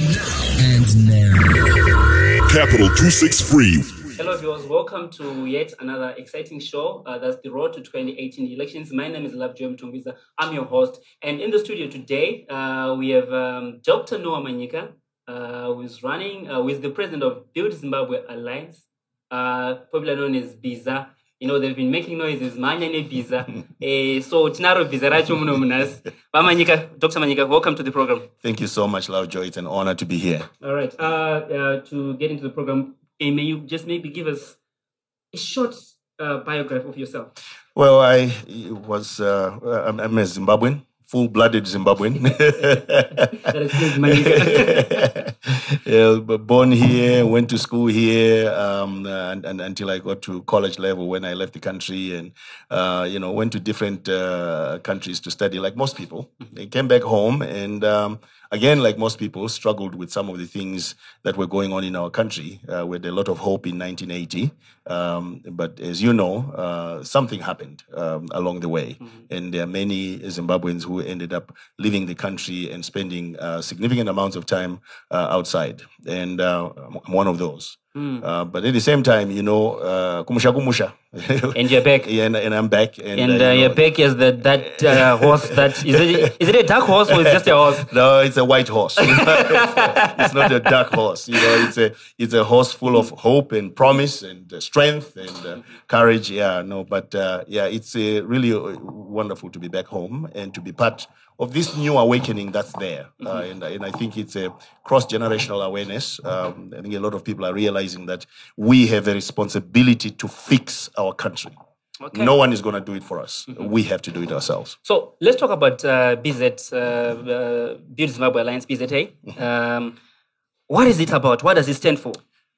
And now. Capital 263. Hello, viewers. Welcome to yet another exciting show. Uh, that's the road to 2018 elections. My name is Lovejoy Mtongwiza. I'm your host. And in the studio today, uh, we have um, Dr. Noah Manyika, uh, who is running, uh, who is the president of Build Zimbabwe Alliance, uh, popularly known as BIZA. You know, they've been making noises, manyane BIZA. Eh, so, tinaro BIZA racho muno munas. Manyika, Dr. Manyika, welcome to the program. Thank you so much, Lovejoy. It's an honor to be here. All right. Uh, uh, to get into the program, eh, may you just maybe give us a short uh, biography of yourself? Well, I was, uh, I'm, I'm a Zimbabwean, full blooded Zimbabwean. That explains Manyika. yeah, but born here, went to school here, um, and, and until I got to college level when I left the country, and uh, you know went to different uh, countries to study, like most people. They came back home, and um, again, like most people, struggled with some of the things that were going on in our country. Uh, with a lot of hope in 1980, um, but as you know, uh, something happened um, along the way, and there are many Zimbabweans who ended up leaving the country and spending uh, significant amounts of time uh, outside, and uh, I'm one of those. Uh, but at the same time, you know, uh, kumusha kumusha. And you're back. yeah, and, and I'm back. And, And uh, uh, you you're know, back as the, that uh, horse that is it, is it a dark horse or is it just a horse? No, it's a white horse. it's not a dark horse. You know, it's a it's a horse full of hope and promise and uh, strength and uh, courage. Yeah, no, but uh, yeah, it's uh, really uh, wonderful to be back home and to be part of this new awakening that's there. Uh, and, and I think it's a cross generational awareness. Um, I think a lot of people are realizing that we have a responsibility to fix our country. Okay. No one is going to do it for us. We have to do it ourselves. So let's talk about uh, BZ, uh, uh, Build Zimbabwe Alliance, BZA. Um, what is it about? What does it stand for?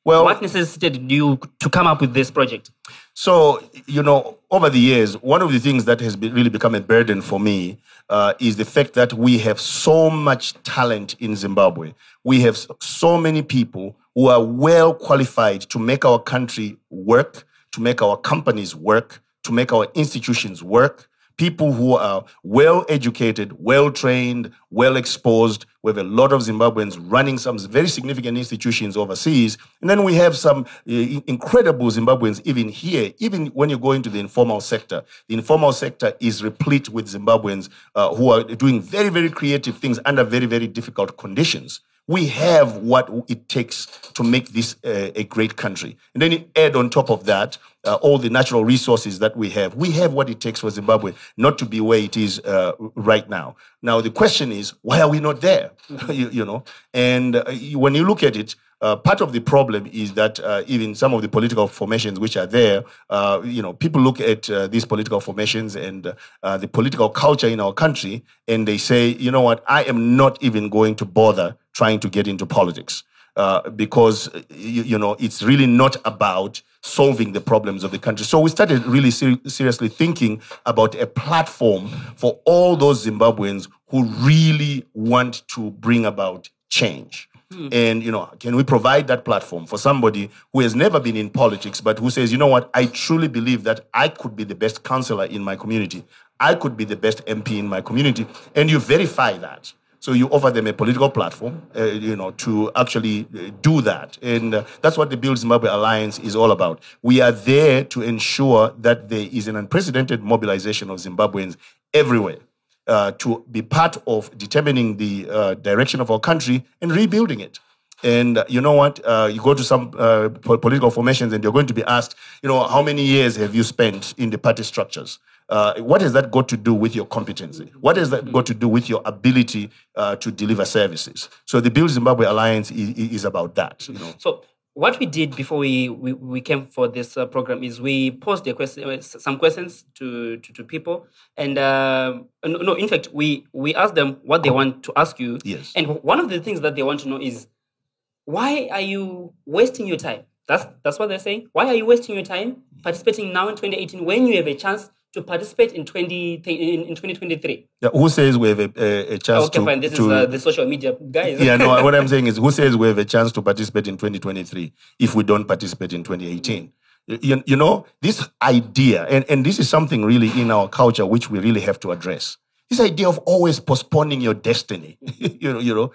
Well, what necessitated you to come up with this project? So, you know, over the years, one of the things that has be, really become a burden for me uh, is the fact that we have so much talent in Zimbabwe. We have so many people who are well qualified to make our country work, to make our companies work, to make our institutions work. People who are well educated, well trained, well exposed. We have a lot of Zimbabweans running some very significant institutions overseas. And then we have some uh, incredible Zimbabweans even here, even when you go into the informal sector. The informal sector is replete with Zimbabweans uh, who are doing very, very creative things under very, very difficult conditions. We have what it takes to make this uh, a great country. And then add on top of that uh, all the natural resources that we have. We have what it takes for Zimbabwe not to be where it is uh, right now. Now, the question is, why are we not there? you, you know, and uh, when you look at it, uh, part of the problem is that uh, even some of the political formations which are there, uh, you know, people look at uh, these political formations and uh, the political culture in our country, and they say, you know what, I am not even going to bother trying to get into politics. Because you, you know it's really not about solving the problems of the country. So we started really ser- seriously thinking about a platform for all those Zimbabweans who really want to bring about change. And you know, can we provide that platform for somebody who has never been in politics, but who says, you know what, I truly believe that I could be the best counselor in my community, I could be the best MP in my community, and you verify that. So you offer them a political platform, uh, you know, to actually uh, do that, and uh, that's what the Build Zimbabwe Alliance is all about. We are there to ensure that there is an unprecedented mobilization of Zimbabweans everywhere uh, to be part of determining the uh, direction of our country and rebuilding it. And uh, you know what? Uh, you go to some uh, po- political formations and you're going to be asked, you know, how many years have you spent in the party structures? Uh, what has that got to do with your competency? What has that got to do with your ability uh, to deliver services? So the Build Zimbabwe Alliance is, is about that. You know. So what we did before we, we, we came for this uh, program is we posed a question, uh, some questions to, to, to people. And uh, no, no, in fact, we, we asked them what they want to ask you. Yes. And one of the things that they want to know is why are you wasting your time? That's, that's what they're saying. Why are you wasting your time participating now in 2018 when you have a chance to participate in, 20, in, in 2023? Yeah, who says we have a, a, a chance Okay, to, fine. This to is uh, the social media guys. yeah, no, what I'm saying is who says we have a chance to participate in 2023 if we don't participate in 2018? You, you know, this idea, and, and this is something really in our culture which we really have to address. This idea of always postponing your destiny, you know, you know,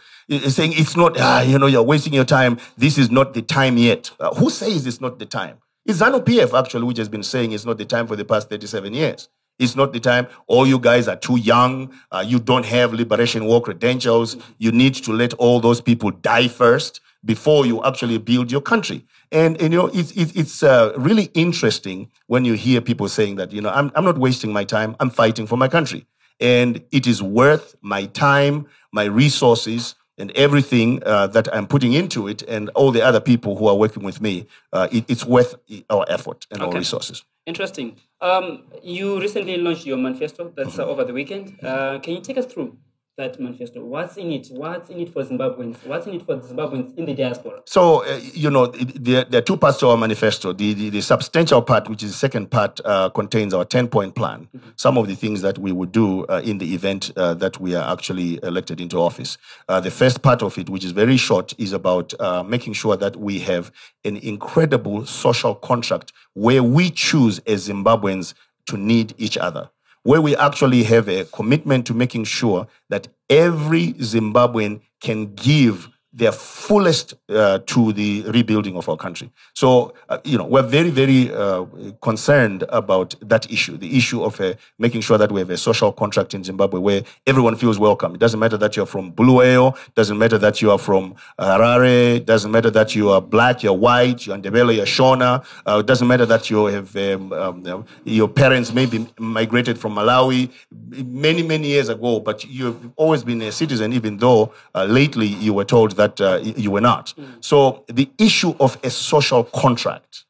saying it's not, ah, you know, you're wasting your time. This is not the time yet. Uh, who says it's not the time? It's ZANU PF actually, which has been saying it's not the time for the past 37 years. It's not the time. All you guys are too young. Uh, you don't have liberation war credentials. You need to let all those people die first before you actually build your country. And, and you know, it's, it's, it's uh, really interesting when you hear people saying that, you know, I'm, I'm not wasting my time. I'm fighting for my country. And it is worth my time, my resources, and everything uh, that I'm putting into it, and all the other people who are working with me. Uh, it, it's worth our effort and our resources. Interesting. Um, you recently launched your manifesto. That's uh, over the weekend. Uh, can you take us through that manifesto? What's in it? What's in it for Zimbabweans? What's in it for Zimbabweans in the diaspora? So, uh, you know, there, there are two parts to our manifesto. The, the, the substantial part, which is the second part, uh, contains our 10 point plan, some of the things that we would do uh, in the event uh, that we are actually elected into office. Uh, the first part of it, which is very short, is about uh, making sure that we have an incredible social contract where we choose as Zimbabweans to need each other where we actually have a commitment to making sure that every Zimbabwean can give their fullest uh, to the rebuilding of our country. So, uh, you know, we're very, very uh, concerned about that issue the issue of uh, making sure that we have a social contract in Zimbabwe where everyone feels welcome. It doesn't matter that you're from Bulawayo, doesn't matter that you are from Harare, doesn't matter that you are black, you're white, you're Ndebele, you're Shona, uh, it doesn't matter that you have um, um, your parents maybe migrated from Malawi many, many years ago, but you've always been a citizen, even though uh, lately you were told that uh, you were not. So the issue of a social contract,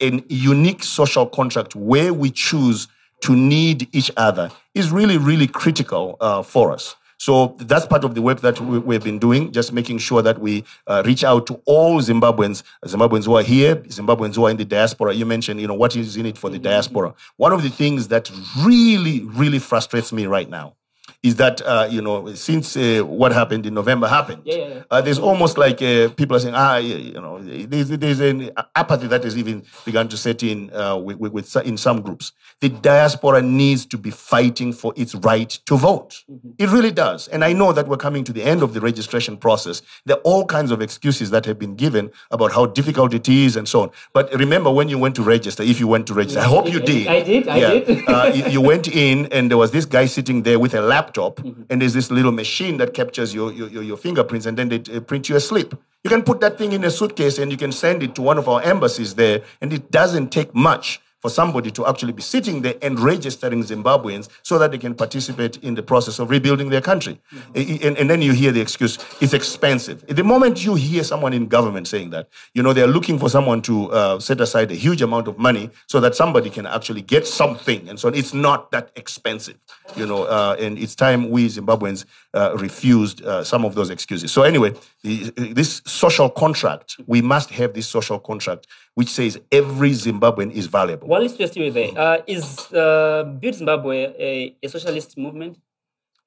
a unique social contract where we choose to need each other is really, really critical uh, for us. So that's part of the work that we, we've been doing, just making sure that we uh, reach out to all Zimbabweans, Zimbabweans who are here, Zimbabweans who are in the diaspora. You mentioned, you know, what is in it for the diaspora. One of the things that really, really frustrates me right now is that uh, you know since uh, what happened in November happened, Yeah, yeah, yeah. Uh, there's almost like uh, people are saying, ah, you know, there's, there's an apathy that has even begun to set in uh, with, with, in some groups. The diaspora needs to be fighting for its right to vote. It really does, and I know that we're coming to the end of the registration process. There are all kinds of excuses that have been given about how difficult it is and so on. But remember, when you went to register, if you went to register, I hope you I- did. I did, I did. Uh, you, you went in and there was this guy sitting there with a laptop Mm-hmm. and there's this little machine that captures your, your, your, fingerprints and then they print you a slip you can put that thing in a suitcase and you can send it to one of our embassies there and it doesn't take much for somebody to actually be sitting there and registering Zimbabweans so that they can participate in the process of rebuilding their country. I- And, and then you hear the excuse, it's expensive. The moment you hear someone in government saying that, you know, they're looking for someone to uh, set aside a huge amount of money so that somebody can actually get something. And so it's not that expensive, you know, uh, and it's time we Zimbabweans uh, refused uh, some of those excuses. So anyway, the, this social contract, we must have this social contract which says every Zimbabwean is valuable. While it's just you there, uh, is uh, Build Zimbabwe a, a socialist movement?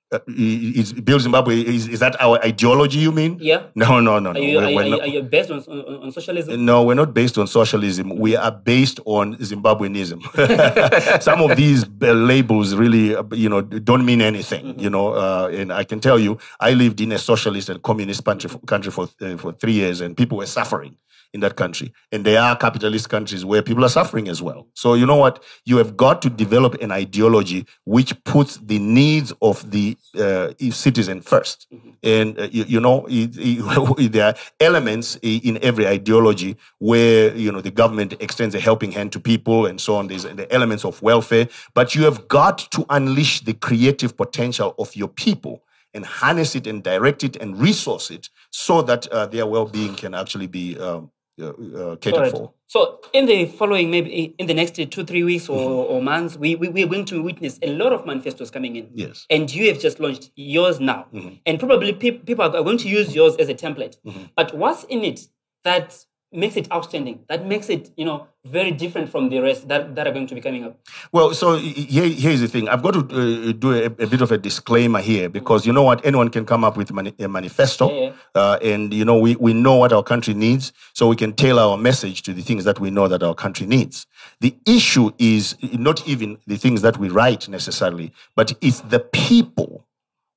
Uh, is Build Zimbabwe, is, is that our ideology, you mean? Yeah. No, no, no, no. Are you, We're- are you, we're you, not- are you based on, on, on socialism? No, we're not based on socialism. We are based on Zimbabweanism. Some of these uh, labels really, uh, you know, don't mean anything. You know, uh, and I can tell you, I lived in a socialist and communist country for, country for uh, for three years, and people were suffering in that country. And there are capitalist countries where people are suffering as well. So you know what? You have got to develop an ideology which puts the needs of the uh, citizen 1st And uh, you, you know, it, it- there are elements in every ideology where you know the government extends a helping hand to people and so on. There's the elements of welfare, but you have got to unleash the creative potential of your people and harness it and direct it and resource it so that uh, their well-being can actually be um, uh, catered Alright. for. So in the following, maybe in the next two, three weeks or, Mm-hmm. or months, we, we, we're going to witness a lot of manifestos coming in. Yes. Mm-hmm. And you have just launched yours now. And probably pe- people are going to use yours as a template. But what's in it that makes it outstanding? That makes it, you know, very different from the rest that, that are going to be coming up. Well, so here, here's the thing. I've got to uh, do a, a, bit of a disclaimer here because you know what? Anyone can come up with mani- a manifesto, Yeah, Uh, and you know we, we know what our country needs, so we can tailor our message to the things that we know that our country needs. The issue is not even the things that we write necessarily, but it's the people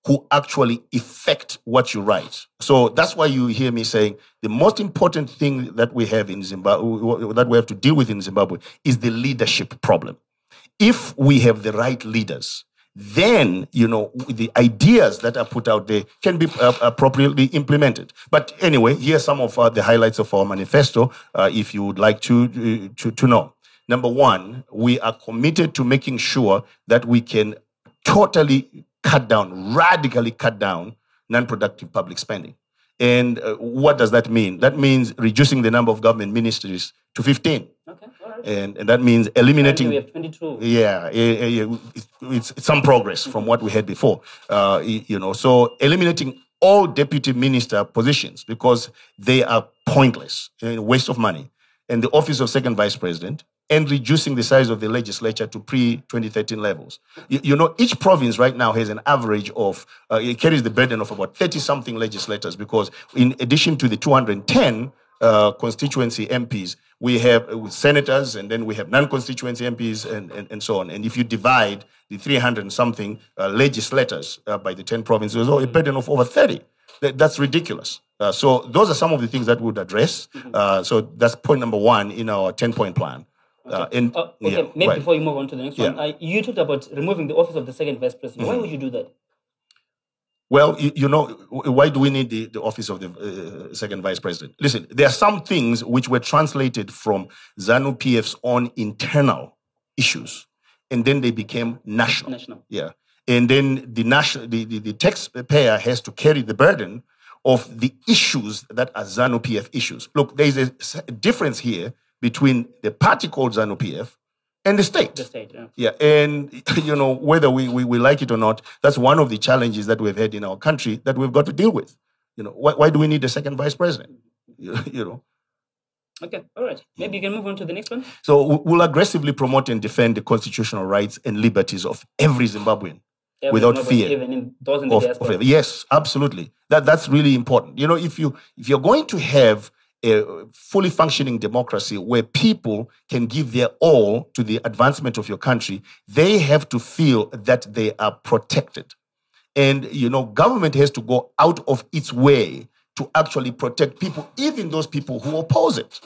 who actually effect what you write. So that's why you hear me saying the most important thing that we have in Zimbabwe, that we have to deal with in Zimbabwe, is the leadership problem. If we have the right leaders, then you know the ideas that are put out there can be uh, appropriately implemented. But anyway, here are some of uh, the highlights of our manifesto. Uh, if you would like to, uh, to to know, number one, we are committed to making sure that we can totally cut down, radically cut down non-productive public spending. And uh, what does that mean? That means reducing the number of government ministries to 15. Okay, all right. And, and that means eliminating we have 22. yeah, yeah, yeah, it's, it's some progress from what we had before. Uh, you know, so eliminating all deputy minister positions because they are pointless, a waste of money, and the office of second vice president, and reducing the size of the legislature to pre-2013 levels. You, you know, each province right now has an average of uh, it carries the burden of about 30 something legislators because in addition to the 210 uh, constituency MPs, we have uh, senators and then we have non-constituency MPs and, and, and so on. And if you divide the 300 and something uh, legislators uh, by the 10 provinces, oh, a burden of over 30. That, that's ridiculous. Uh, so those are some of the things that we would address. Uh, so that's point number one in our 10-point plan. Uh, and, Uh, okay, yeah, maybe right. before you move on to the next one, Yeah. uh, you talked about removing the office of the second vice president. Mm-hmm. Why would you do that? Well, you, you know, why do we need the, the office of the uh, second vice president? Listen, there are some things which were translated from ZANU PF's own internal issues, and then they became national. National. Yeah. And then the, national, the, the, the taxpayer has to carry the burden of the issues that are ZANU PF issues. Look, there is a difference here between the party called ZANU PF and the state. The state. Yeah. Yeah, and you know whether we, we, we like it or not, that's one of the challenges that we've had in our country that we've got to deal with. You know, why, why do we need a second vice president? You, you know, Okay, all right. Maybe you can move on to the next one. so we- we'll aggressively promote and defend the constitutional rights and liberties of every Zimbabwean Yeah, without nobody, fear. Even in those in the Of, diaspora. of, yes, absolutely. That that's really important. You know, if you if you're going to have a fully functioning democracy where people can give their all to the advancement of your country, they have to feel that they are protected. And you know, government has to go out of its way to actually protect people, even those people who oppose it.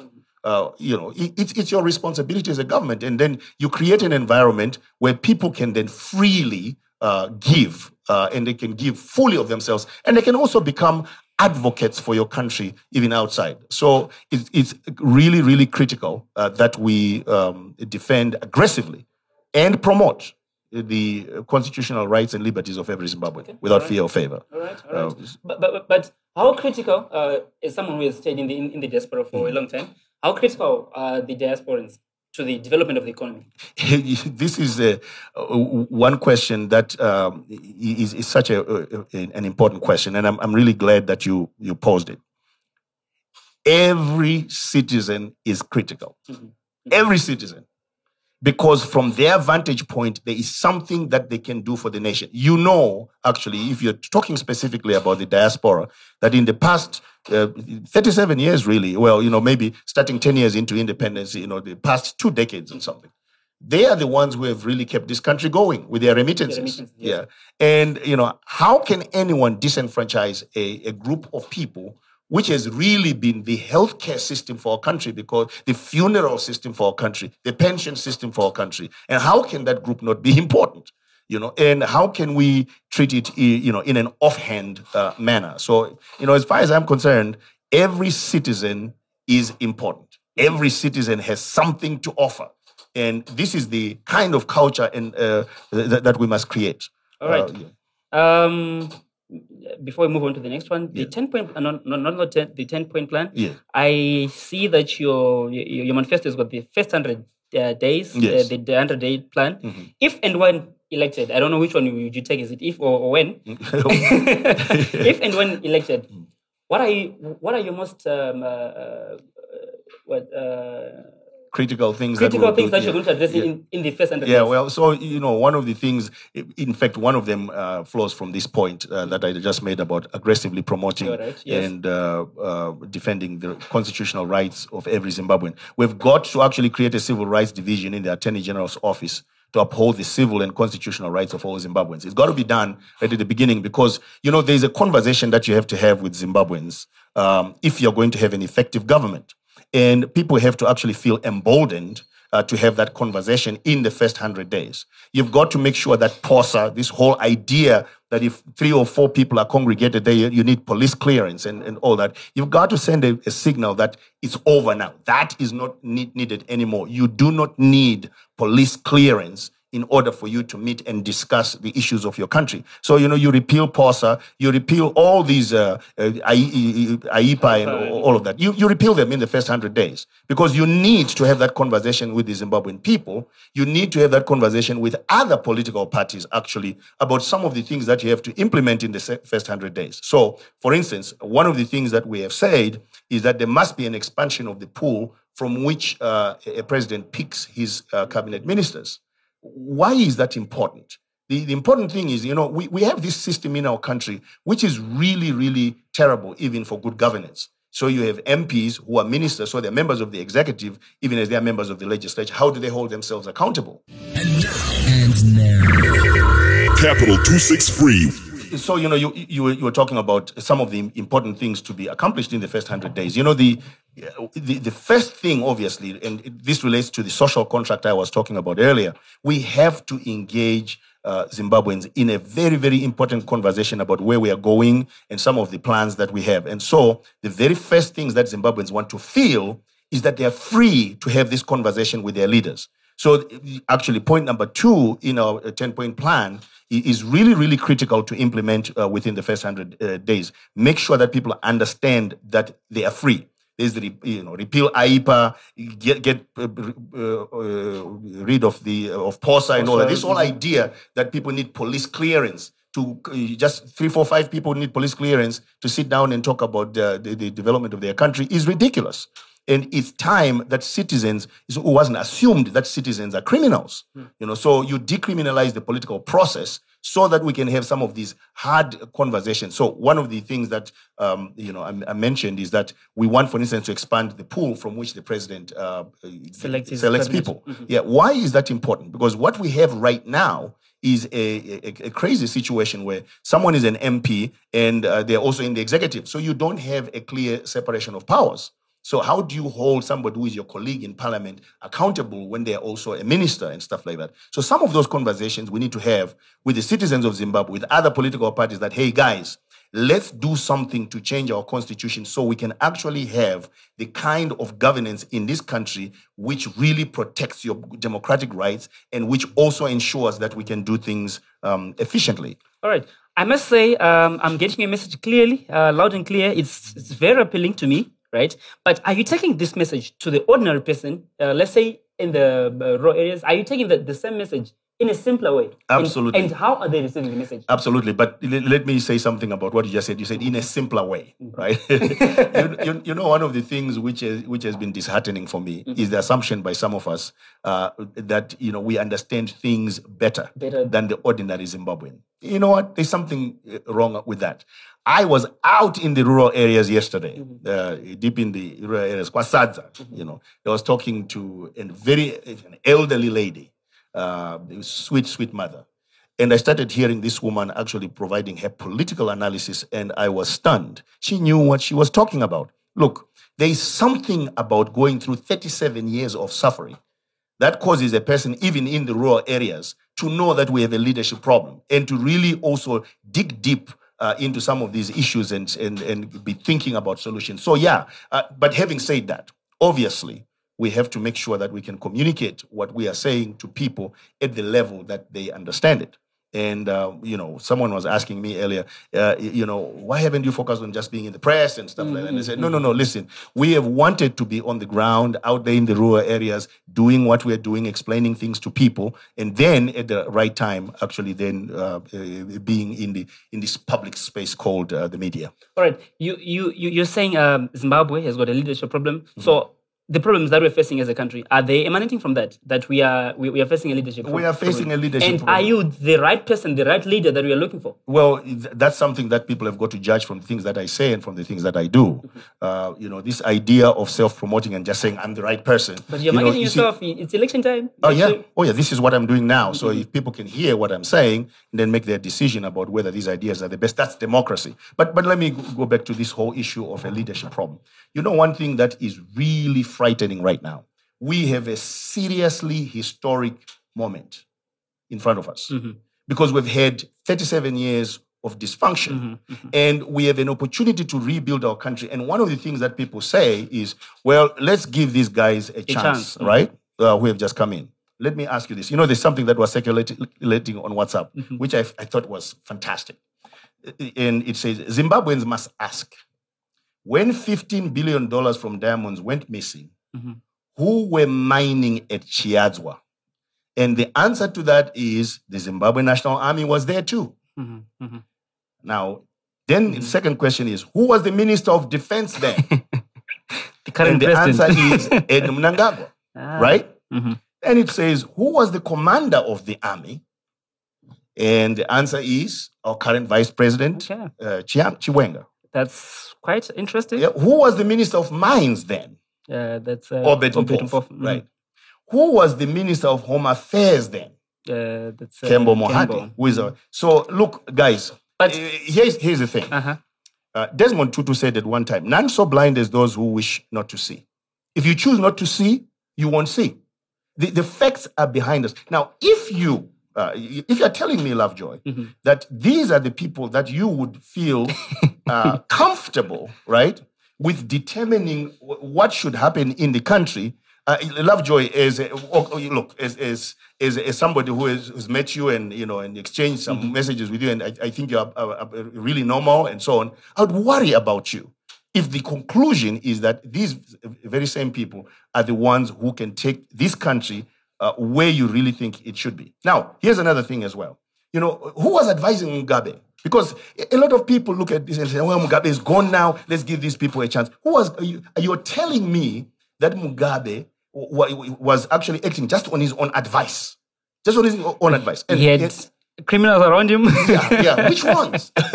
Uh, you know, it, it's, your responsibility as a government, and then you create an environment where people can then freely uh, give, uh, and they can give fully of themselves, and they can also become advocates for your country even outside. So it's, it's really, really critical uh, that we um, defend aggressively and promote the constitutional rights and liberties of every Zimbabwean without alright. fear or favor. All right, all right. Uh, but, but, but how critical, uh, as someone who has stayed in the, in, in the diaspora for Mm. a long time, how critical are the diasporans to the development of the economy? this is a, one question that um, is, is such a, a- an important question, and I'm, I'm really glad that you, you posed it. Every citizen is critical. Mm-hmm. Every citizen. Because from their vantage point, there is something that they can do for the nation. You know, actually, if you're talking specifically about the diaspora, that in the past uh, 37 years, really, well, you know, maybe starting 10 years into independence, you know, the past two decades and something, they are the ones who have really kept this country going with their remittances. remittances, yes. Yeah. And, you know, how can anyone disenfranchise a, a group of people which has really been the healthcare system for our country because the funeral system for our country, the pension system for our country. And how can that group not be important? You know, and how can we treat it, you know, in an offhand uh, manner? So, you know, as far as I'm concerned, every citizen is important. Every citizen has something to offer, and this is the kind of culture and uh, th- that we must create. All right. Uh, yeah. Um, before we move on to the next one, the Yeah. 10 point, uh, no, no, not, not 10, the 10 point plan. Yeah. I see that your, your, your manifesto has got the first 100 uh, days, Yes. uh, the, the 100 day plan. Mhm. If and when elected, I don't know which one would you take, is it if or, or when? if and when elected, Mm. what are you, what are your most um, uh, uh, what uh, critical things critical that things that you're going to address Yeah. in, in the first 100 Yeah, well, so you know, one of the things, in fact, one of them uh, flows from this point uh, that I just made about aggressively promoting right, yes. and uh, uh, defending the constitutional rights of every Zimbabwean. We've got to actually create a civil rights division in the Attorney General's office to uphold the civil and constitutional rights of all Zimbabweans. It's got to be done right at the beginning because you know there's a conversation that you have to have with Zimbabweans um, if you're going to have an effective government, and people have to actually feel emboldened uh, to have that conversation in the first 100 days. You've got to make sure that POSA, this whole idea that if three or four people are congregated there, you, need police clearance and, and all that, you've got to send a, a signal that it's over now. That is not need, needed anymore. You do not need police clearance in order for you to meet and discuss the issues of your country. So, you know, you repeal POSA, you repeal all these uh, uh, AIPA and all of that. You, you repeal them in the first 100 days because you need to have that conversation with the Zimbabwean people. You need to have that conversation with other political parties, actually, about some of the things that you have to implement in the first 100 days. So, for instance, one of the things that we have said is that there must be an expansion of the pool from which uh, a a president picks his uh, cabinet ministers why is that important? The, the important thing is, you know, we, we have this system in our country which is really, really terrible, even for good governance. So you have MPs who are ministers, so they're members of the executive, even as they are members of the legislature. How do they hold themselves accountable? And now. Capital 263. So you know you, you were- you were talking about some of the important things to be accomplished in the first 100 days. You know the the, the first thing obviously and this relates to the social contract i was talking about earlier we have to engage uh, zimbabweans in a very very important conversation about where we are going and some of the plans that we have. And so the very first things that zimbabweans want to feel is that they are free to have this conversation with their leaders so actually, point number two in our 10-point plan is really, really critical to implement uh, within the first 100 uh, days. Make sure that people understand that they are free. There's the, you know, repeal AIPA, get, get uh, uh, uh, rid of the, of POSA and all that. This whole idea that people need police clearance to uh, just three, four, five people need police clearance to sit down and talk about the, the development of their country is ridiculous. And it's time that citizens, it wasn't assumed that citizens are criminals. You know, so you decriminalize the political process so that we can have some of these hard conversations. So one of the things that um, you know I, I mentioned is that we want, for instance, to expand the pool from which the president uh, Selects selects people. Yeah, why is that important? Because what we have right now is a, a, a crazy situation where someone is an MP and uh, they're also in the executive. So you don't have a clear separation of powers. So how do you hold somebody who is your colleague in parliament accountable when they're also a minister and stuff like that? So some of those conversations we need to have with the citizens of Zimbabwe, with other political parties that, hey guys, let's do something to change our constitution so we can actually have the kind of governance in this country which really protects your democratic rights and which also ensures that we can do things um, efficiently. All right. I must say, um, I'm getting your message clearly, uh, loud and clear. It's, it's very appealing to me, right? But are you taking this message to the ordinary person, uh, let's say in the uh, rural areas? Are you taking the, the same message in a simpler way? And- Absolutely. And, how are they receiving the message? Absolutely, but l- let me say something about what you just said. You said in a simpler way, right? you, you, you know, one of the things which is, which has been disheartening for me is the assumption by some of us uh, that you know we understand things better, Better. than the ordinary Zimbabwean. You know what? There's something uh, wrong with that. I was out in the rural areas yesterday, uh, deep in the rural areas, Kwasadza. You know, I was talking to a very an elderly lady, uh, sweet, sweet mother. And I started hearing this woman actually providing her political analysis, and I was stunned. She knew what she was talking about. Look, there is something about going through 37 years of suffering that causes a person, even in the rural areas, to know that we have a leadership problem and to really also dig deep uh, into some of these issues and, and, and be thinking about solutions. So, yeah, uh, but having said that, obviously, we have to make sure that we can communicate what we are saying to people at the level that they understand it. And uh, you know, someone was asking me earlier, uh, you know, why haven't you focused on just being in the press and stuff like that? And I said, no, no, no. Listen, we have wanted to be on the ground, out there in the rural areas, doing what we're doing, explaining things to people, and then at the right time, actually, then uh, uh, being in the in this public space called uh, the media. All right. You, you, you, you're saying um, Zimbabwe has got a leadership problem. So the problems that we're facing as a country are they emanating from that that we are we, we are facing a leadership problem. We are facing a leadership and problem. are you the right person the right leader that we are looking for Well, th- that's something that people have got to judge from the things that I say and from the things that I do. Mm-hmm. Uh, you know, this idea of self-promoting and just saying I'm the right person. but you're you know, marketing you see- yourself it's election time Oh yeah, oh yeah. This is what I'm doing now. So Mm-hmm. if people can hear what I'm saying and then make their decision about whether these ideas are the best, that's democracy. But but let me go back to this whole issue of a leadership problem. You know, one thing that is really frightening right now. We have a seriously historic moment in front of us Mm-hmm. because we've had 37 years of dysfunction Mm-hmm. and we have an opportunity to rebuild our country. And one of the things that people say is, well, let's give these guys a, chance, chance, mhm. right? Uh, who have just come in. Let me ask you this. You know, there's something that was circulating on WhatsApp, Mm-hmm. which I, I thought was fantastic. And it says Zimbabweans must ask when $15 billion from diamonds went missing, Mm-hmm. who were mining at Chiadzwa? And the answer to that is the Zimbabwe National Army was there too. Mhm, mhm. Now, then the second question is who was the Minister of Defense then? the current and the president answer is Ed Mnangagwa, Ah, right? mhm. And it says who was the commander of the army? And the answer is our current Vice President, Okay. uh, Chiwenga. That's quite interesting Yeah, Who was the Minister of Mines then? uh, that's uh, Obed Mpofu, mhm. right? Who was the Minister of Home Affairs then? uh, that's uh, Kembo Mohadi. Kembo. Who is a, so look, guys. But- uh, here's here's the thing. uh-huh. Uh, Desmond Tutu said at one time, "None so blind as those who wish not to see. If you choose not to see, you won't see. The, the facts are behind us. Now, if you uh, if you're telling me, Lovejoy, that these are the people that you would feel uh, comfortable, right, with determining wh- what should happen in the country. Uh, Lovejoy is a, oh, look as as as, as somebody who has, who's met you and you know and exchanged some messages with you, and I, I think you're uh, uh, really normal and so on. I would worry about you if the conclusion is that these very same people are the ones who can take this country uh, where you really think it should be. Now, here's another thing as well. You know, who was advising Mugabe? Because a lot of people look at this and say, well, Mugabe is gone now. Let's give these people a chance. Who was, you, you're telling me that Mugabe wa- wa- was actually acting just on his own advice. Just on his own advice. And he had yet- criminals around him yeah, yeah. Which ones?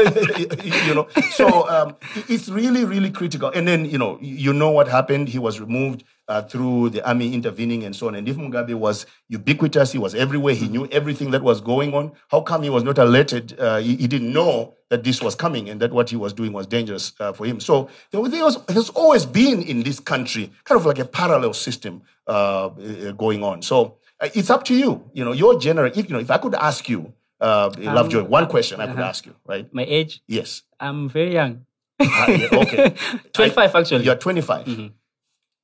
you know. So um, it's really, really critical. And then you know, you know what happened. He was removed uh, through the army intervening and so on. And if Mugabe was ubiquitous, he was everywhere. He knew everything that was going on. How come he was not alerted? Uh, he, he didn't know that this was coming and that what he was doing was dangerous uh, for him. So there, was, there was, there's always been in this country kind of like a parallel system uh, uh, going on. So uh, it's up to you. You know, your general. If you know, if I could ask you, uh, Lovejoy, one question I could ask you, right? my age Yes. i'm very young Ah, yeah, okay. 25 actually You're 25.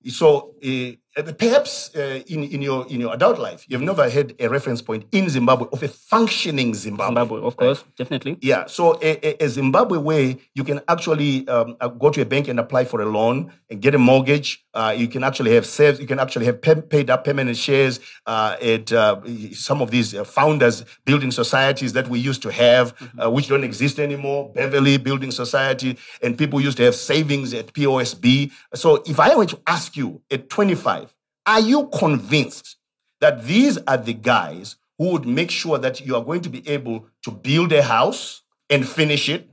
So uh, perhaps uh, in, in, your, in your adult life, you've never had a reference point in Zimbabwe of a functioning Zimbabwe. zimbabwe of course definitely Yeah, so a, a, Zimbabwe way, you can actually um, uh, go to a bank and apply for a loan and get a mortgage. Uh, you can actually have saved, you can actually have paid up permanent shares uh, at uh, some of these uh, founders building societies that we used to have, uh, which don't exist anymore. Beverly Building Society, and people used to have savings at POSB. So if I were to ask you at 25, are you convinced that these are the guys who would make sure that you are going to be able to build a house and finish it.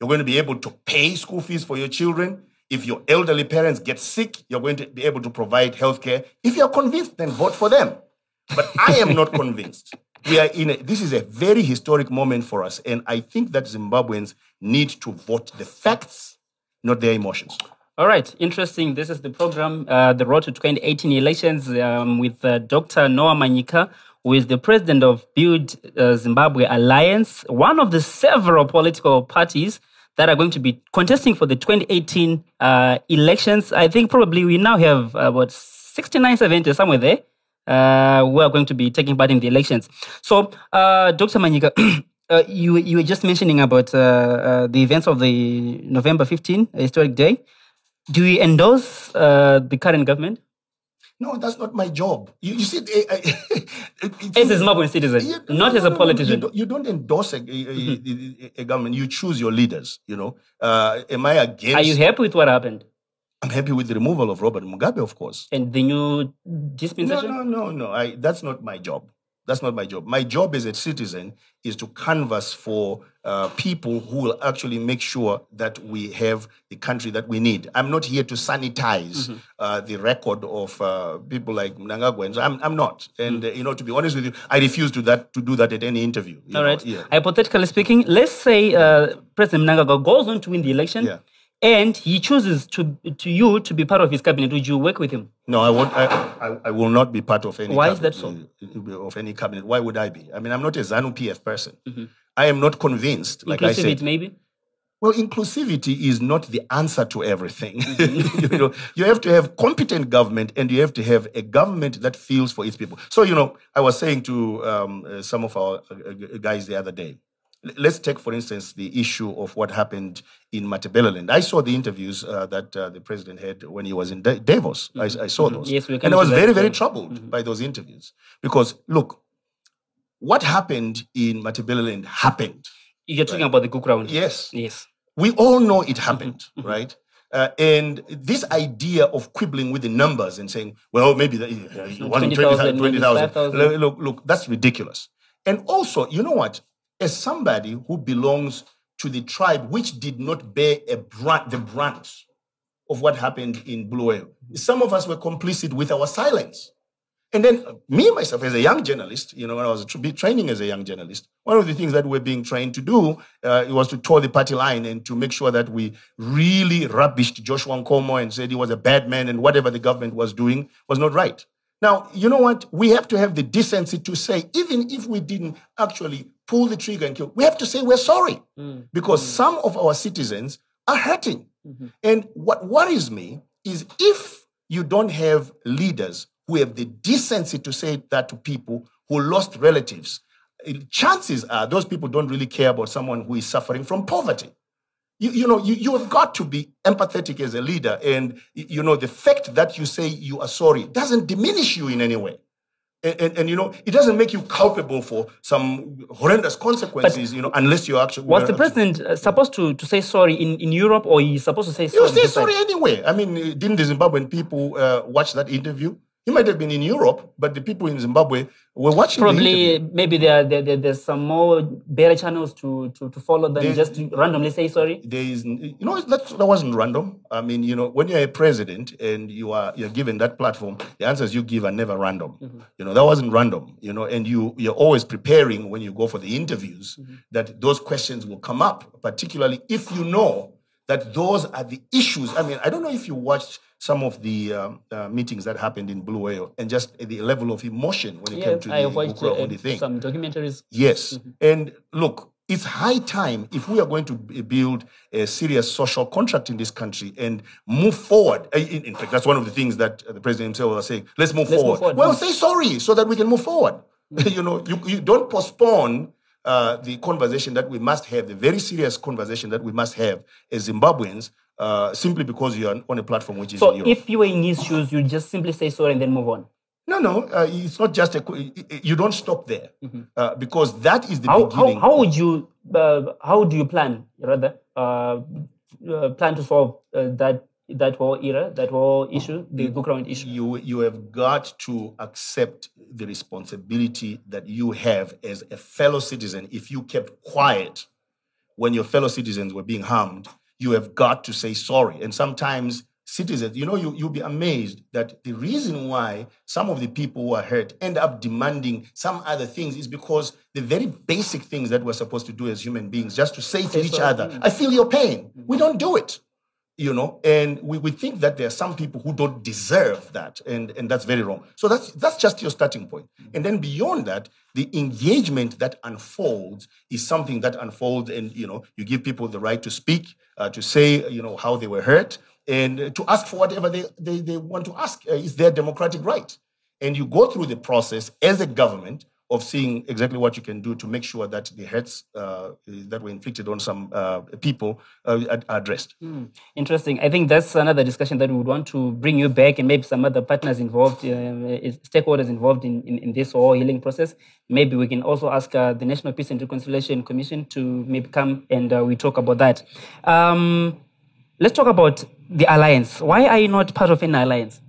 You're going to be able to pay school fees for your children. If your elderly parents get sick, you're going to be able to provide health care. If you're convinced, then vote for them. But I am not convinced. We are in a, this is a very historic moment for us. And I think that Zimbabweans need to vote the facts, not their emotions. All right, interesting. This is the program, uh, The Road to 2018 Elections, um, with uh, Dr. Noah Manyika, who is the president of Build uh, Zimbabwe Alliance, one of the several political parties that are going to be contesting for the 2018 uh, elections. I think probably we now have about 69, 70, somewhere there, uh, who are going to be taking part in the elections. So, uh, Dr. Manyika, uh, you, you were just mentioning about uh, uh, the events of the November 15 historic day. Do you endorse uh, the current government? No, that's not my job. You, you see, eh, eh, it- As a Zimbabwean citizen, Yeah, not no, as no, a no, politician. You don't, you don't endorse a, a- a- a government. You choose your leaders. You know, uh, am I against? Are you happy with what happened? I'm happy with the removal of Robert Mugabe, of course. And the new No, dispensation? no, no, no. I, that's not my job. That's not my job. My job as a citizen is to canvass for uh, people who will actually make sure that we have the country that we need. I'm not here to sanitize Mm-hmm. uh, the record of uh, people like Mnangagwa. I'm, I'm not. And, Mm. uh, you know, to be honest with you, I refuse to that to do that at any interview. All know, right. Yeah. Hypothetically speaking, let's say uh, President Mnangagwa goes on to win the election Yeah. And he chooses to to you to be part of his cabinet. Would you work with him? No, I won't. I, I, I will not be part of any. Why is cabinet, that uh, Of any cabinet. Why would I be? I mean, I'm not a ZANU PF person. I am not convinced. Like I Mm-hmm. Inclusivity, said, maybe? well, inclusivity is not the answer to everything. you know, you have to have competent government, and you have to have a government that feels for its people. So, you know, I was saying to um, uh, some of our uh, uh, guys the other day. Let's take, for instance, the issue of what happened in Matabeleland. I saw the interviews uh, that uh, the president had when he was in Da- Davos. I, I saw those. Mm-hmm. Yes, we're and I was very, very troubled by those interviews because, look, what happened in Matabeleland happened. You're talking about the Cook. Yes Yes. we all know it happened, right? Uh, and this idea of quibbling with the numbers and saying, well, maybe the, uh, it wasn't 20,000, 20,000, maybe 20,000. 5,000. Look, look, look, that's ridiculous. And also, you know what? As somebody who belongs to the tribe which did not bear a brunt, the brunt of what happened in Blue some of us were complicit with our silence. And then uh, me myself, as a young journalist, you know, when I was training as a young journalist, one of the things that we're being trained to do uh, was to toe the party line and to make sure that we really rubbished Joshua Nkomo and said he was a bad man and whatever the government was doing was not right. Now, you know what? We have to have the decency to say, even if we didn't actually pull the trigger and kill, we have to say we're sorry mm, because mm. some of our citizens are hurting. Mm-hmm. And what worries me is if you don't have leaders who have the decency to say that to people who lost relatives, chances are those people don't really care about someone who is suffering from poverty. You, you know, you, you have got to be empathetic as a leader. And, you know, the fact that you say you are sorry doesn't diminish you in any way. And, and, and, you know, it doesn't make you culpable for some horrendous consequences, you know, unless you actually. Was the president uh, supposed to, to say sorry in, in Europe or he's supposed to say sorry? You say sorry anyway. I mean, didn't the Zimbabwean people uh, watch that interview? He might have been in Europe, but the people in Zimbabwe were watching. Probably, interview. maybe there, there, there- there's some more better channels to, to, to follow than There- just to randomly say sorry. there is, you know, that that wasn't random. I mean, you know, when you're a president and you are you're given that platform, the answers you give are never random. Mm-hmm. You know, that wasn't random. You know, and you you're always preparing when you go for the interviews mm-hmm. that those questions will come up, particularly if you know that those are the issues. I mean, I don't know if you watched some of the um, uh, meetings that happened in Bulawayo and just the level of emotion when it Yeah, came to I the watched Gukura uh, thing. some documentaries. Yes. And look, it's high time if we are going to build a serious social contract in this country and move forward. Uh, In, in fact, that's one of the things that uh, the president himself was saying. Let's move Let's forward. move forward. Well, say sorry so that we can move forward. you know, you, you don't postpone uh, the conversation that we must have, the very serious conversation that we must have as Zimbabweans, uh, simply because you are on a platform which is So if you were in his shoes, you just simply say sorry and then move on. no, no, uh, it's not just a. You don't stop there uh, because that is the Mm-hmm. How, how, beginning. how would you uh, how do you plan rather uh, uh, plan to solve uh, that that whole era that whole oh, issue the book round issue. you you have got to accept the responsibility that you have as a fellow citizen. If you kept quiet when your fellow citizens were being harmed you have got to say sorry. And sometimes citizens you know you, you'll be amazed that the reason why some of the people who are hurt end up demanding some other things is because the very basic things that we're supposed to do as human beings just to say to each other i feel your pain. Mm-hmm. We don't do it you know and we, we think that there are some people who don't deserve that and and that's very wrong. So that's that's just your starting point. And then beyond that the engagement that unfolds is something that unfolds and you know you give people the right to speak uh, to say you know how they were hurt and to ask for whatever they, they, they want to ask uh, is their democratic right? And you go through the process as a government of seeing exactly what you can do to make sure that the hurts uh, that were inflicted on some uh, people uh, are addressed. interesting i think that's another discussion that we would want to bring you back and maybe some other partners involved uh, stakeholders involved in, in, in this whole healing process maybe we can also ask uh, the national peace and reconciliation commission to maybe come and we talk about that um, let's talk about the alliance. Why are you not part of an alliance?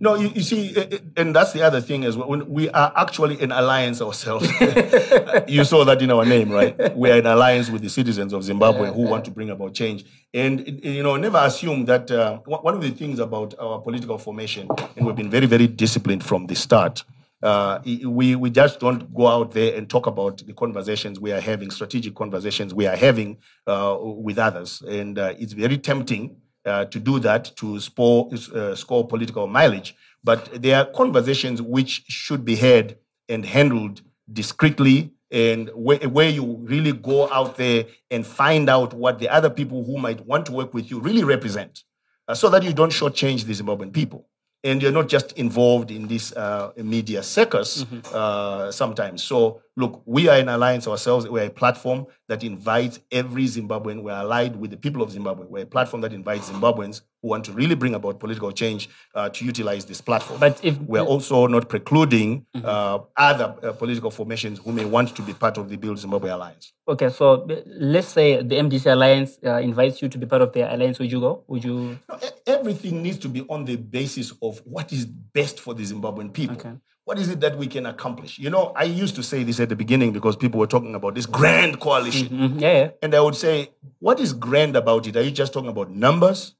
No, you, you see, eh, and that's the other thing is when we are actually in alliance ourselves. you saw that in our name, right? We are in alliance with the citizens of Zimbabwe who want to bring about change. And you know, never assume that uh, one one of the things about our political formation, and we've been very, very disciplined from the start. Uh, we we just don't go out there and talk about the conversations we are having, strategic conversations we are having uh, with others, and uh, it's very tempting uh, to do that to score, uh, score political mileage. But there are conversations which should be had and handled discreetly and where, where you really go out there and find out what the other people who might want to work with you really represent uh, so that you don't shortchange the Zimbabwean people and you're not just involved in this uh, media circus Mm-hmm. uh, sometimes. So, look, we are an alliance ourselves. We're a platform that invites every Zimbabwean. We're allied with the people of Zimbabwe. We're a platform that invites Zimbabweans who want to really bring about political change uh, to utilize this platform. But if- we're also not precluding Mm-hmm. uh, other uh, political formations who may want to be part of the Build Zimbabwe Alliance. Okay, so uh, let's say the MDC Alliance uh, invites you to be part of their alliance. Would you go? Would you? No, everything needs to be on the basis of what is best for the Zimbabwean people. Okay. What is it that we can accomplish? You know, I used to say this at the beginning because people were talking about this grand coalition. Mhm, Yeah, yeah. And I would say, what is grand about it? Are you just talking about numbers?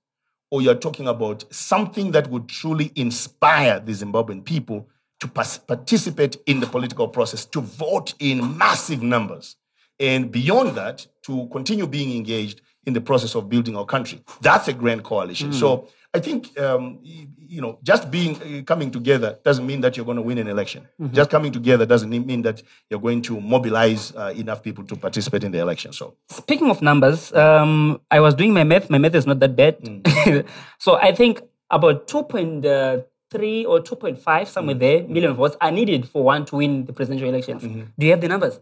Or you're talking about something that would truly inspire the Zimbabwean people to participate in the political process, to vote in massive numbers. And beyond that, to continue being engaged in the process of building our country. That's a grand coalition. So I think, um, you know, just being uh, coming together doesn't mean that you're going to win an election. Just coming together doesn't mean that you're going to mobilize uh, enough people to participate in the election. So Speaking of numbers, um, I was doing my math. My math is not that bad. Mm. so I think about 2.3 or 2.5, somewhere Mm. there, million votes are needed for one to win the presidential elections. Mm-hmm. Do you have the numbers?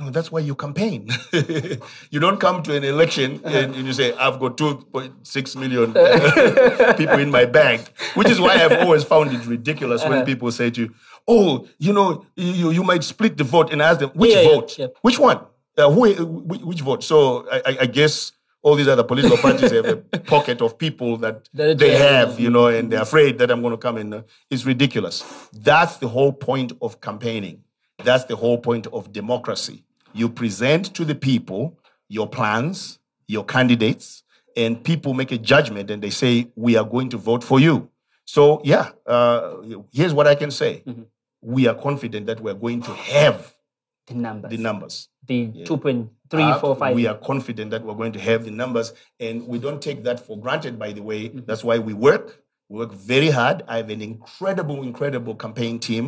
No, that's why you campaign. you don't come to an election and, and you say, I've got 2.6 million people in my bank, which is why I've always found it ridiculous when people say to you, Oh, you know, you, you might split the vote and ask them, Which Yeah, yeah, vote? yeah. Which one? Uh, who, which, which vote? So I, I- guess all these other political parties have a pocket of people that they have, you know, and they're afraid that I'm going to come in. Uh, It's ridiculous. That's the whole point of campaigning. That's the whole point of democracy. You present to the people your plans, your candidates, and people make a judgment and they say, We are going to vote for you. So, yeah, uh, here's what I can say we are confident that we're going to have The numbers. the numbers. The 2.3, Uh, We are confident that we're going to have the numbers, and we don't take that for granted, by the way. That's why we work. We work very hard. I have an incredible, incredible campaign team,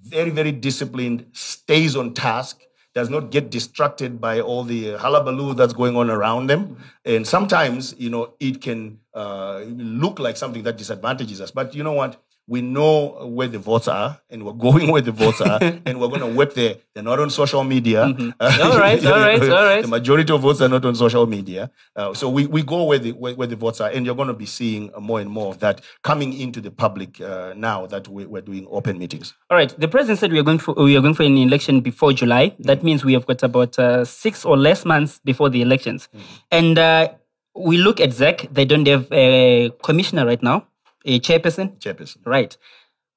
very, very disciplined, stays on task, does not get distracted by all the hullabaloo that's going on around them. And sometimes, you know, it can uh, look like something that disadvantages us. But you know what? We know where the votes are, and we're going where the votes are, and we're going to work there. They're not on social media. All right, all right, all right. The majority of votes are not on social media. Uh, so we, we go where the where, where the votes are, and you're going to be seeing more and more of that coming into the public uh, now that we, we're doing open meetings. All right. The president said we are going for we are going for an election before July. That means we have got about uh, six or less months before the elections, and uh, we look at ZEC. They don't have a commissioner right now, a chairperson. Chairperson. Right.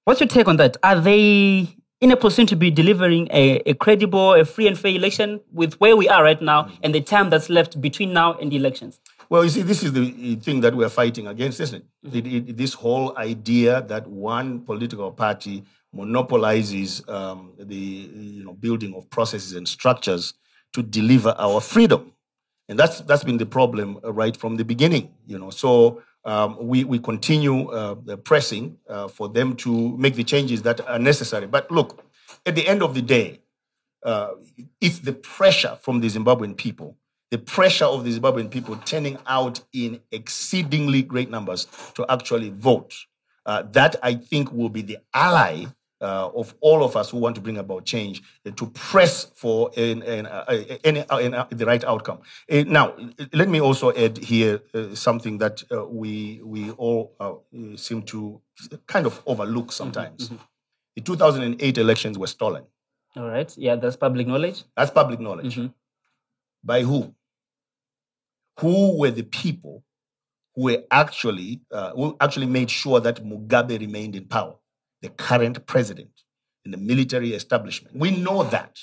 What's your take on that? Are they in a position to be delivering a, a credible, a free and fair election with where we are right now and the time that's left between now and the elections? Well, you see, this is the thing that we're fighting against, isn't it? It- it- this whole idea that one political party monopolizes um, the you know building of processes and structures to deliver our freedom, and that's that's been the problem right from the beginning. You know, so um, we we continue uh, pressing uh, for them to make the changes that are necessary. But look, at the end of the day, uh, it's the pressure from the Zimbabwean people, the pressure of the Zimbabwean people turning out in exceedingly great numbers to actually vote. Uh, that I think will be the ally uh, of all of us who want to bring about change uh, to press for an, an, uh, uh, any, uh, an, uh, the right outcome. Uh, now, let me also add here uh, something that uh, we we all seem to kind of overlook sometimes. The 2008 elections were stolen. All right. Yeah, that's public knowledge. That's public knowledge. By who? Who were the people who were actually uh, who actually made sure that Mugabe remained in power, the current president in the military establishment. We know that.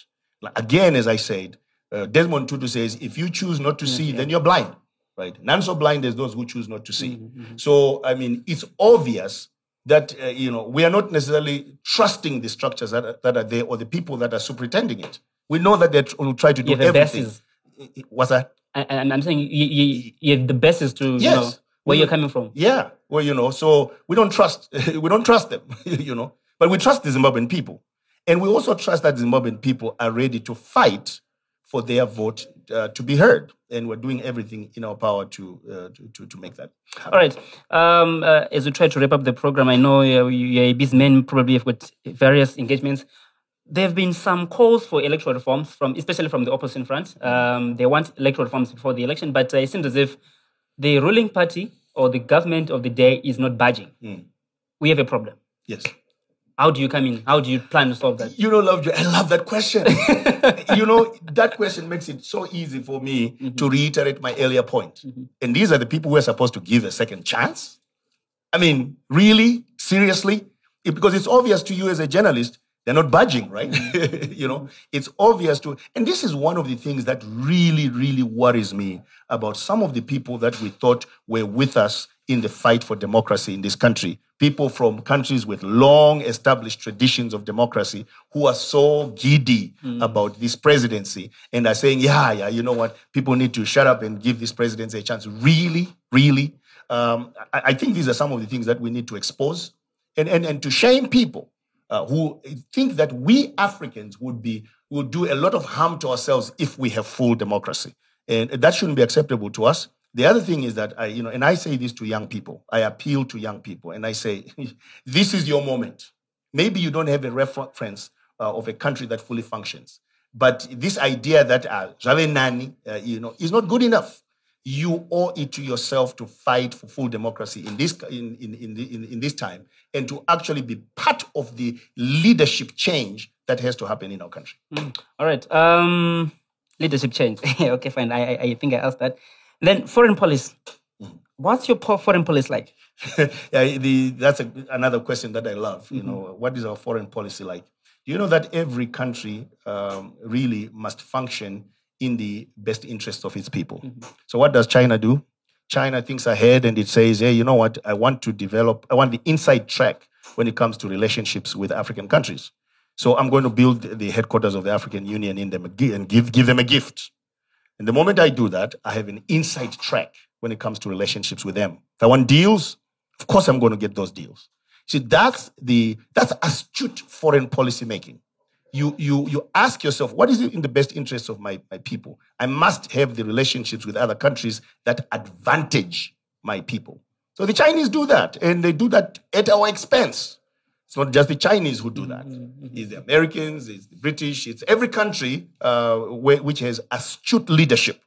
Again, as I said, uh, Desmond Tutu says, if you choose not to see, then you're blind, right? None so blind as those who choose not to see. So, I mean, it's obvious that, uh, you know, we are not necessarily trusting the structures that are, that are there or the people that are superintending it. We know that they will try to do Yeah, the everything. best What's that? And, and I'm saying you, you, you the best is to you Yes. know where you're coming from. Yeah. Well, you know, so we don't trust, we don't trust them, you know, but we trust the Zimbabwean people. And we also trust that the Zimbabwean people are ready to fight for their vote uh, to be heard. And we're doing everything in our power to, uh, to, to, make that. All right. Um, uh, as we try to wrap up the program, I know uh, you're a busy man, probably have got various engagements. There have been some calls for electoral reforms, from especially from the opposition front. Um, they want electoral reforms before the election, but uh, it seems as if the ruling party or the government of the day is not budging. Hmm. We have a problem. Yes. How do you come in? How do you plan to solve that? You know, love, I love that question. you know, that question makes it so easy for me to mm-hmm. reiterate my earlier point. Mm-hmm. And these are the people who are supposed to give a second chance. I mean, really? Seriously? It- because it's obvious to you as a journalist, they're not budging, right? you know, it's obvious to, and this is one of the things that really, really worries me about some of the people that we thought were with us in the fight for democracy in this country. People from countries with long established traditions of democracy who are so giddy about this presidency and are saying, yeah, yeah, you know what? People need to shut up and give this presidency a chance. Really? Really? Um, I, I think these are some of the things that we need to expose and, and, and to shame people uh, who think that we Africans would be would do a lot of harm to ourselves if we have full democracy, and that shouldn't be acceptable to us. The other thing is that I, you know, and I say this to young people. I appeal to young people, and I say, this is your moment. Maybe you don't have a reference uh, of a country that fully functions, but this idea that uh, uh, you know, is not good enough you owe it to yourself to fight for full democracy in this in, in, in, the, in, in this time and to actually be part of the leadership change that has to happen in our country. All right. Um, leadership change. okay, fine. I, I, I think I asked that. Then foreign policy. What's your foreign policy like? yeah, the, that's a, another question that I love. You know, what is our foreign policy like? Do you know that every country um, really must function in the best interests of its people? Mm-hmm. So, what does China do? China thinks ahead and it says, hey, you know what? I want to develop, I want the inside track when it comes to relationships with African countries. So, I'm going to build the headquarters of the African Union in them and give, give them a gift. And the moment I do that, I have an inside track when it comes to relationships with them. If I want deals, of course I'm going to get those deals. See, that's the that's astute foreign policy making. You you you ask yourself, what is it in the best interest of my, my people? I must have the relationships with other countries that advantage my people. So the Chinese do that, and they do that at our expense. It's not just the Chinese who do that. It's the Americans, it's the British, it's every country uh, where, which has astute leadership.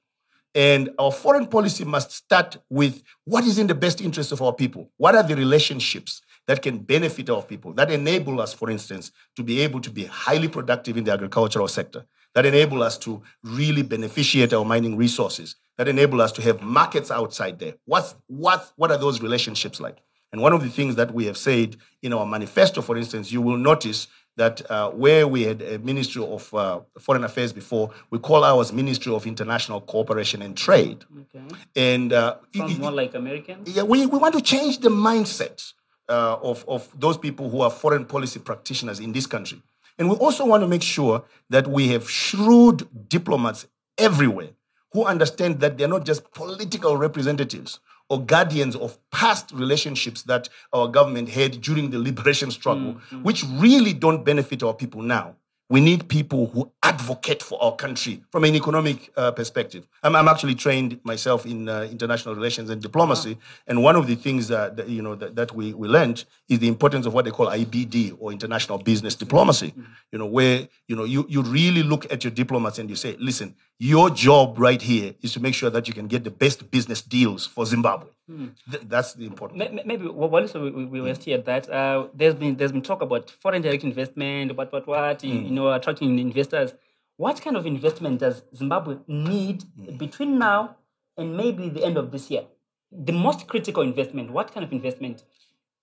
And our foreign policy must start with what is in the best interest of our people? What are the relationships that can benefit our people, that enable us, for instance, to be able to be highly productive in the agricultural sector, that enable us to really beneficiate our mining resources, that enable us to have markets outside there? What's, what, what are those relationships like? And one of the things that we have said in our manifesto, for instance, you will notice that uh, where we had a Ministry of uh, Foreign Affairs before, we call ours Ministry of International Cooperation and Trade. Okay. And uh, Sounds more like Americans. yeah, we, we want to change the mindset uh, of, of those people who are foreign policy practitioners in this country. And we also want to make sure that we have shrewd diplomats everywhere who understand that they're not just political representatives or guardians of past relationships that our government had during the liberation struggle, which really don't benefit our people now. We need people who advocate for our country from an economic uh, perspective. I'm, I'm actually trained myself in uh, international relations and diplomacy, and one of the things uh, that you know that, that we, we learned is the importance of what they call IBD or international business diplomacy. You know, where you know you, you really look at your diplomats and you say, listen, your job right here is to make sure that you can get the best business deals for Zimbabwe. Th- that's the important. May- Maybe while we, we, we were still at that, uh, there's been there's been talk about foreign direct investment, what what what, you- you know, attracting investors. What kind of investment does Zimbabwe need between now and maybe the end of this year? the most critical investment. What kind of investment?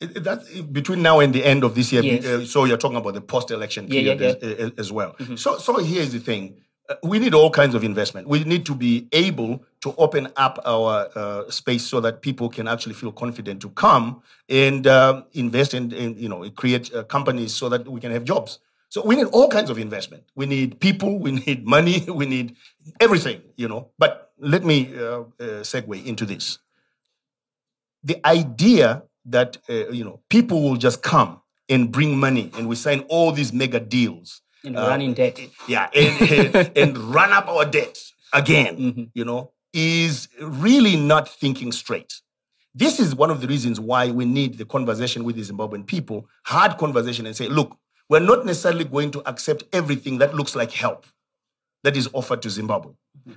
That's between now and the end of this year. Yes. Uh, so you're talking about the post-election Yeah, yeah, period yeah. As, as well. So, so here's the thing: we need all kinds of investment. We need to be able to open up our uh, space so that people can actually feel confident to come and um, invest in, in, you know, create uh, companies so that we can have jobs. So we need all kinds of investment. We need people. We need money. We need everything. You know. But let me uh, uh, segue into this the idea that uh, you know people will just come and bring money and we sign all these mega deals And run in uh, debt. yeah and, and, and run up our debt again mm-hmm. you know is really not thinking straight this is one of the reasons why we need the conversation with the zimbabwean people hard conversation and say look we're not necessarily going to accept everything that looks like help that is offered to Zimbabwe.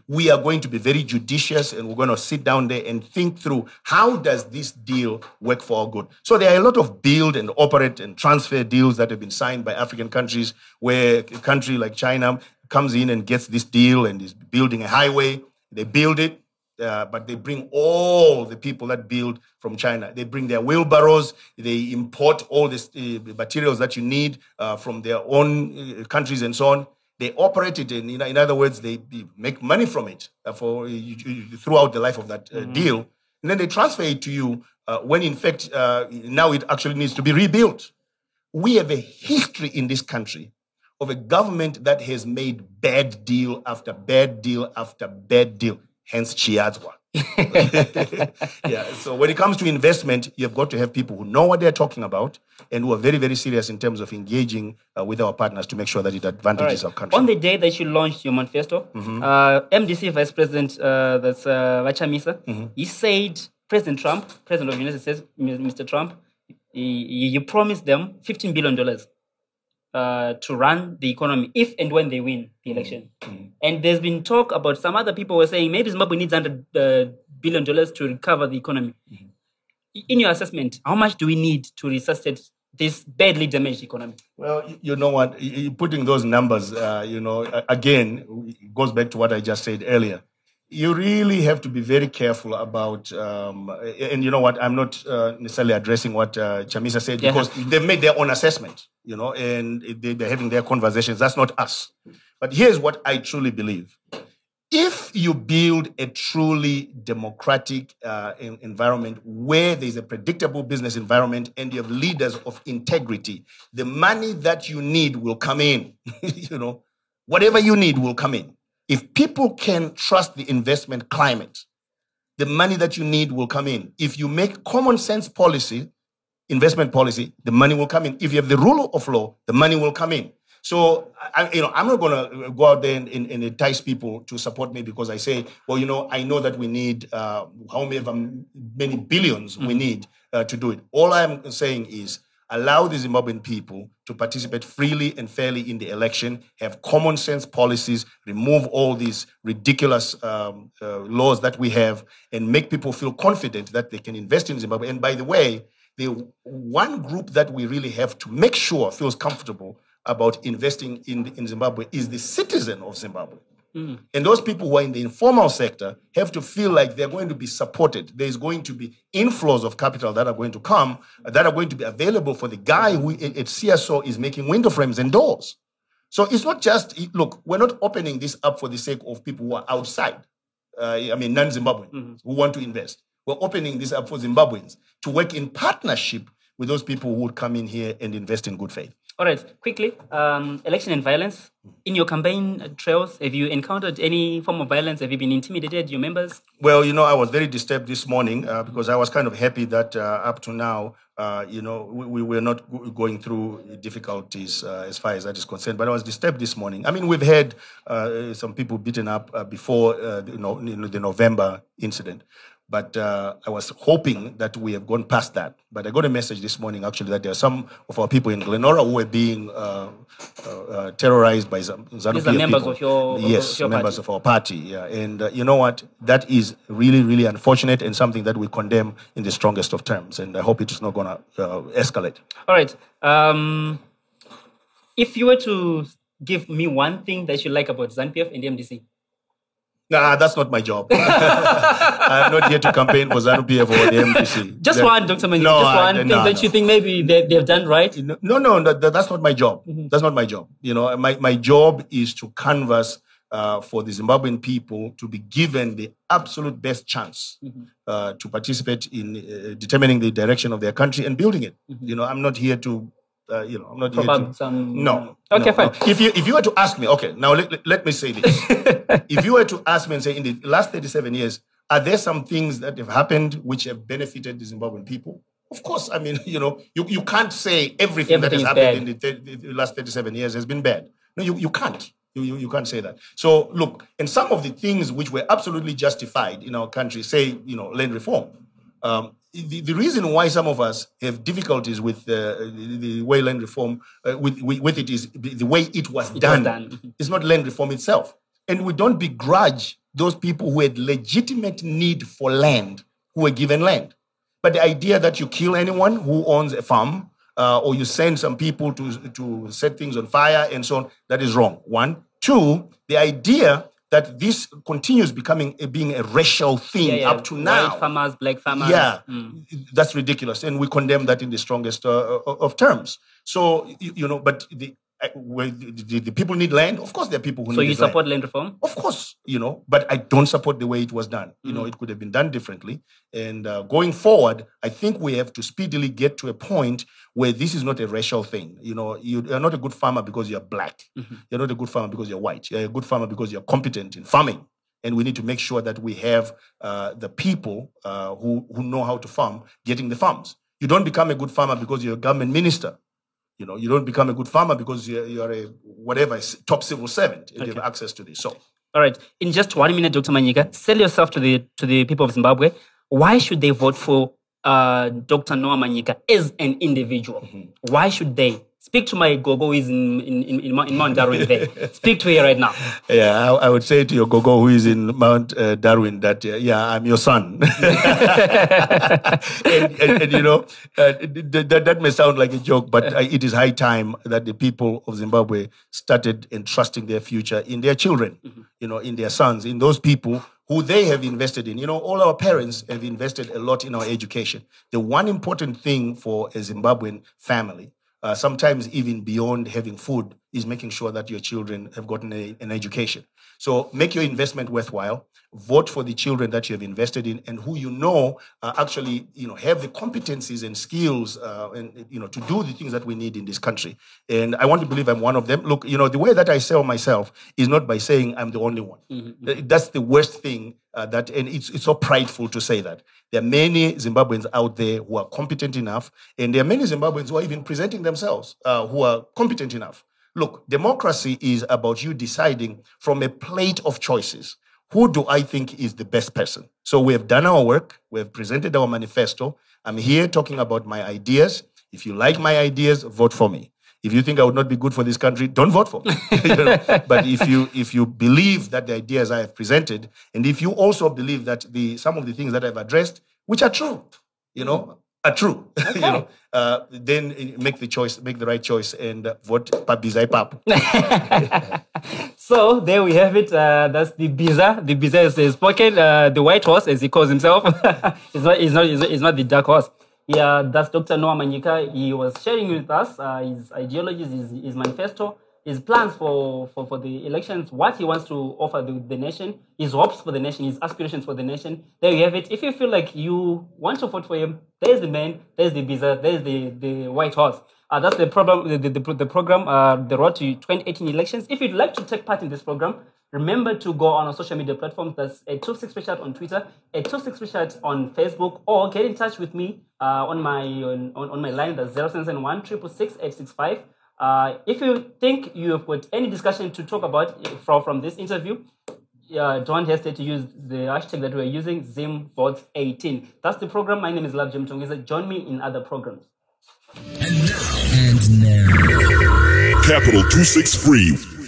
We are going to be very judicious and we're going to sit down there and think through how does this deal work for our good. So there are a lot of build and operate and transfer deals that have been signed by African countries where a country like China comes in and gets this deal and is building a highway. They build it, uh, but they bring all the people that build from China. They bring their wheelbarrows. They import all the uh, materials that you need uh, from their own uh, countries and so on. They operate it, in, in other words, they they make money from it for you- you- throughout the life of that uh, deal, and then they transfer it to you uh, when, in fact, uh, now it actually needs to be rebuilt. We have a history in this country of a government that has made bad deal after bad deal after bad deal, hence Chiadzwa. yeah, so when it comes to investment, you've got to have people who know what they're talking about and who are very, very serious in terms of engaging uh, with our partners to make sure that it advantages our country. On the day that you launched your manifesto, Mm-hmm. uh, MDC Vice President, uh, that's uh, Vachamisa, Mm-hmm. he said President Trump, President of the United States, Mr. Trump, you, you promised them $15 billion uh, to run the economy if and when they win the election. Mm-hmm. And there's been talk about some other people were saying maybe Zimbabwe needs 100 uh, billion dollars to recover the economy. Mm-hmm. In your assessment, how much do we need to resuscitate this badly damaged economy? Well, you know what? Putting those numbers, uh, you know, again, it goes back to what I just said earlier. You really have to be very careful about, um, and you know what? I'm not uh, necessarily addressing what uh, Chamisa said Yeah. because they've made their own assessment, you know, and they- they're having their conversations. That's not us. But here's what I truly believe if you build a truly democratic uh, en- environment where there's a predictable business environment and you have leaders of integrity, the money that you need will come in. you know, whatever you need will come in. If people can trust the investment climate, the money that you need will come in. If you make common sense policy, investment policy, the money will come in. If you have the rule of law, the money will come in. So, I, you know, I'm not going to go out there and, and, and entice people to support me because I say, well, you know, I know that we need uh, however many 1000000000s we need uh, to do it. All I'm saying is allow the Zimbabwean people to participate freely and fairly in the election, have common sense policies, remove all these ridiculous um, uh, laws that we have, and make people feel confident that they can invest in Zimbabwe. And by the way, the one group that we really have to make sure feels comfortable about investing in, in Zimbabwe is the citizen of Zimbabwe. And those people who are in the informal sector have to feel like they're going to be supported. There's going to be inflows of capital that are going to come, uh, that are going to be available for the guy who at at Siyaso is making window frames and doors. So it's not just, look, we're not opening this up for the sake of people who are outside. Uh, I mean, non Zimbabweans who want to invest. We're opening this up for Zimbabweans to work in partnership with those people who would come in here and invest in good faith. All right, quickly, um, election and violence. In your campaign trails, have you encountered any form of violence? Have you been intimidated, your members? Well, you know, I was very disturbed this morning uh, because I was kind of happy that uh, up to now, uh, you know, we, we were not go- going through difficulties uh, as far as that is concerned. But I was disturbed this morning. I mean, we've had uh, some people beaten up uh, before uh, the, no, you know, the November incident. But uh, I was hoping that we have gone past that. But I got a message this morning, actually, that there are some of our people in Glen Norah who were being uh, uh, uh, terrorized by some ZANU-PF These are members people. of your- of yes, your members party. of our party. Yeah, and uh, you know what? That is really, really unfortunate and something that we condemn in the strongest of terms. And I hope it is not going to uh, escalate. All right. Um, if you were to give me one thing that you like about ZANU-PF and MDC, Nah, that's not my job. I'm not here to campaign for ZANU PF or the MDC. Just one, Dr. Manyika, No, just I- one no, thing no. that you think maybe they, they've done right. No, no, no that, that's not my job. Mm-hmm. That's not my job. You know, my, my job is to canvass uh, for the Zimbabwean people to be given the absolute best chance Mm-hmm. uh, to participate in uh, determining the direction of their country and building it. You know, I'm not here to, uh, you know, I'm not here some- No. Okay, no, fine. no. If you if you were to ask me, okay, now let, let, let me say this. if you were to ask me and say, in the last 37 years, are there some things that have happened which have benefited the Zimbabwean people? Of course, I mean, you know, you, you can't say everything, Everything that has happened in the, the last 37 years has been bad. No, you, you can't. You, you, you can't say that. So, look, and some of the things which were absolutely justified in our country, say, you know, land reform. Um, the, the reason why some of us have difficulties with uh, the, the way land reform, uh, with, with, with it is the way it was done. done. It's not land reform itself. And we don't begrudge those people who had legitimate need for land, who were given land. But the idea that you kill anyone who owns a farm, uh, or you send some people to, to set things on fire and so on, that is wrong. One. Two, the idea that this continues becoming a, being a racial thing Yeah, yeah. up to now. White farmers, black farmers. Yeah, Mm. that's ridiculous, and we condemn that in the strongest uh, of terms. So you know, but the, uh, where the, the, people need land. Of course, there are people who So need you this land. support land reform? Of course, you know, but I don't support the way it was done. You Mm. know, it could have been done differently. And uh, going forward, I think we have to speedily get to a point where this is not a racial thing. You know, you are not a good farmer because you're black. Mm-hmm. You're not a good farmer because you're white. You're a good farmer because you're competent in farming. And we need to make sure that we have uh, the people uh, who, who know how to farm getting the farms. You don't become a good farmer because you're a government minister. You know, you don't become a good farmer because you're, you're a whatever top civil servant and you have access to this. So All right. In just one minute, Dr. Manyika, sell yourself to the to the people of Zimbabwe. Why should they vote for uh, Dr. Noah Manyika as an individual? Mm-hmm. Why should they? Speak to my gogo who is in in in, in, Mount- Darwin there. Speak to her right now. Yeah, I, I would say to your gogo who is in Mount uh, Darwin that uh, yeah, I'm your son. and, and, and, you know uh, th- th- that that may sound like a joke, but uh, it is high time that the people of Zimbabwe started entrusting their future in their children, you know, in their sons, in those people who they have invested in. You know, all our parents have invested a lot in our education. The one important thing for a Zimbabwean family uh, sometimes even beyond having food, is making sure that your children have gotten a, an education. So make your investment worthwhile. Vote for the children that you have invested in and who you know uh, actually, you know, have the competencies and skills, uh, and you know, to do the things that we need in this country. And I want to believe I'm one of them. Look, you know, the way that I sell myself is not by saying I'm the only one. Th- That's the worst thing. Uh, that and it's it's so prideful to say that there are many Zimbabweans out there who are competent enough, and there are many Zimbabweans who are even presenting themselves uh, who are competent enough. Look, democracy is about you deciding from a plate of choices who do I think is the best person. So we have done our work, we have presented our manifesto. I'm here talking about my ideas. If you like my ideas, vote for me. If you think I would not be good for this country, don't vote for me. You know? But if you if you believe that the ideas I have presented, and if you also believe that the some of the things that I've addressed, which are true, you know, are true, you know, uh, then make the choice, make the right choice, and vote Pabizai Pap. So there we have it. Uh, that's the Biza. The Biza is, is spoken. Uh, the white horse, as he calls himself. it's not. Not. It's not, it's not the dark horse. Yeah, that's Dr. Noah Manyika. He was sharing with us uh, his ideologies, his, his manifesto, his plans for, for, for the elections, what he wants to offer the, the nation, his hopes for the nation, his aspirations for the nation. There you have it. If you feel like you want to vote for him, there's the man, there's the Biza, there's the, the white horse. Uh, that's the. The, the, the, the program, uh, the road to 2018 elections. If you'd like to take part in this program, remember to go on our social media platforms. That's a 26 chat on Twitter, a 26 chat on Facebook, or get in touch with me uh, on my on, on my line. That's 0771 865. Uh, if you think you have got any discussion to talk about uh, from, from this interview, uh, don't hesitate to use the hashtag that we're using, ZimVotes18. That's the program. My name is Lovejoy Mtongwiza. Join me in other programs. And now. Capital 263